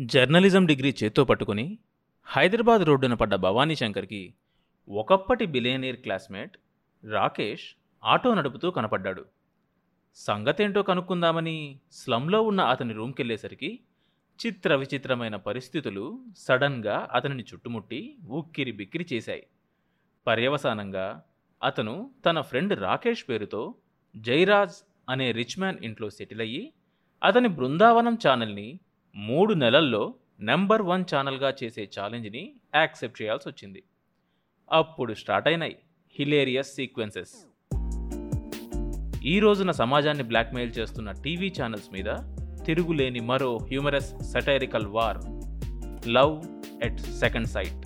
Journalism degree చేత్తో పట్టుకుని హైదరాబాద్ రోడ్డున పడ్డ భవానీ శంకర్కి ఒకప్పటి బిలియనీర్ క్లాస్మేట్ రాకేష్ ఆటో నడుపుతూ కనపడ్డాడు. సంగతేంటో కనుక్కుందామని స్లంలో ఉన్న అతని రూమ్కెళ్ళేసరికి చిత్ర విచిత్రమైన పరిస్థితులు సడన్గా అతనిని చుట్టుముట్టి ఉక్కిరి బిక్కిరి చేశాయి. పర్యవసానంగా అతను తన ఫ్రెండ్ రాకేష్ పేరుతో జైరాజ్ అనే రిచ్ మ్యాన్ ఇంట్లో సెటిల్ అయ్యి అతని బృందావనం ఛానల్ని మూడు నెలల్లో నెంబర్ వన్ ఛానల్గా చేసే ఛాలెంజ్ని యాక్సెప్ట్ చేయాల్సి వచ్చింది అప్పుడు స్టార్ట్ అయినాయి హిలేరియస్ సీక్వెన్సెస్. ఈ రోజున సమాజాన్ని బ్లాక్మెయిల్ చేస్తున్న టీవీ ఛానల్స్ మీద తిరుగులేని మరో humorous satirical war. Love at second sight.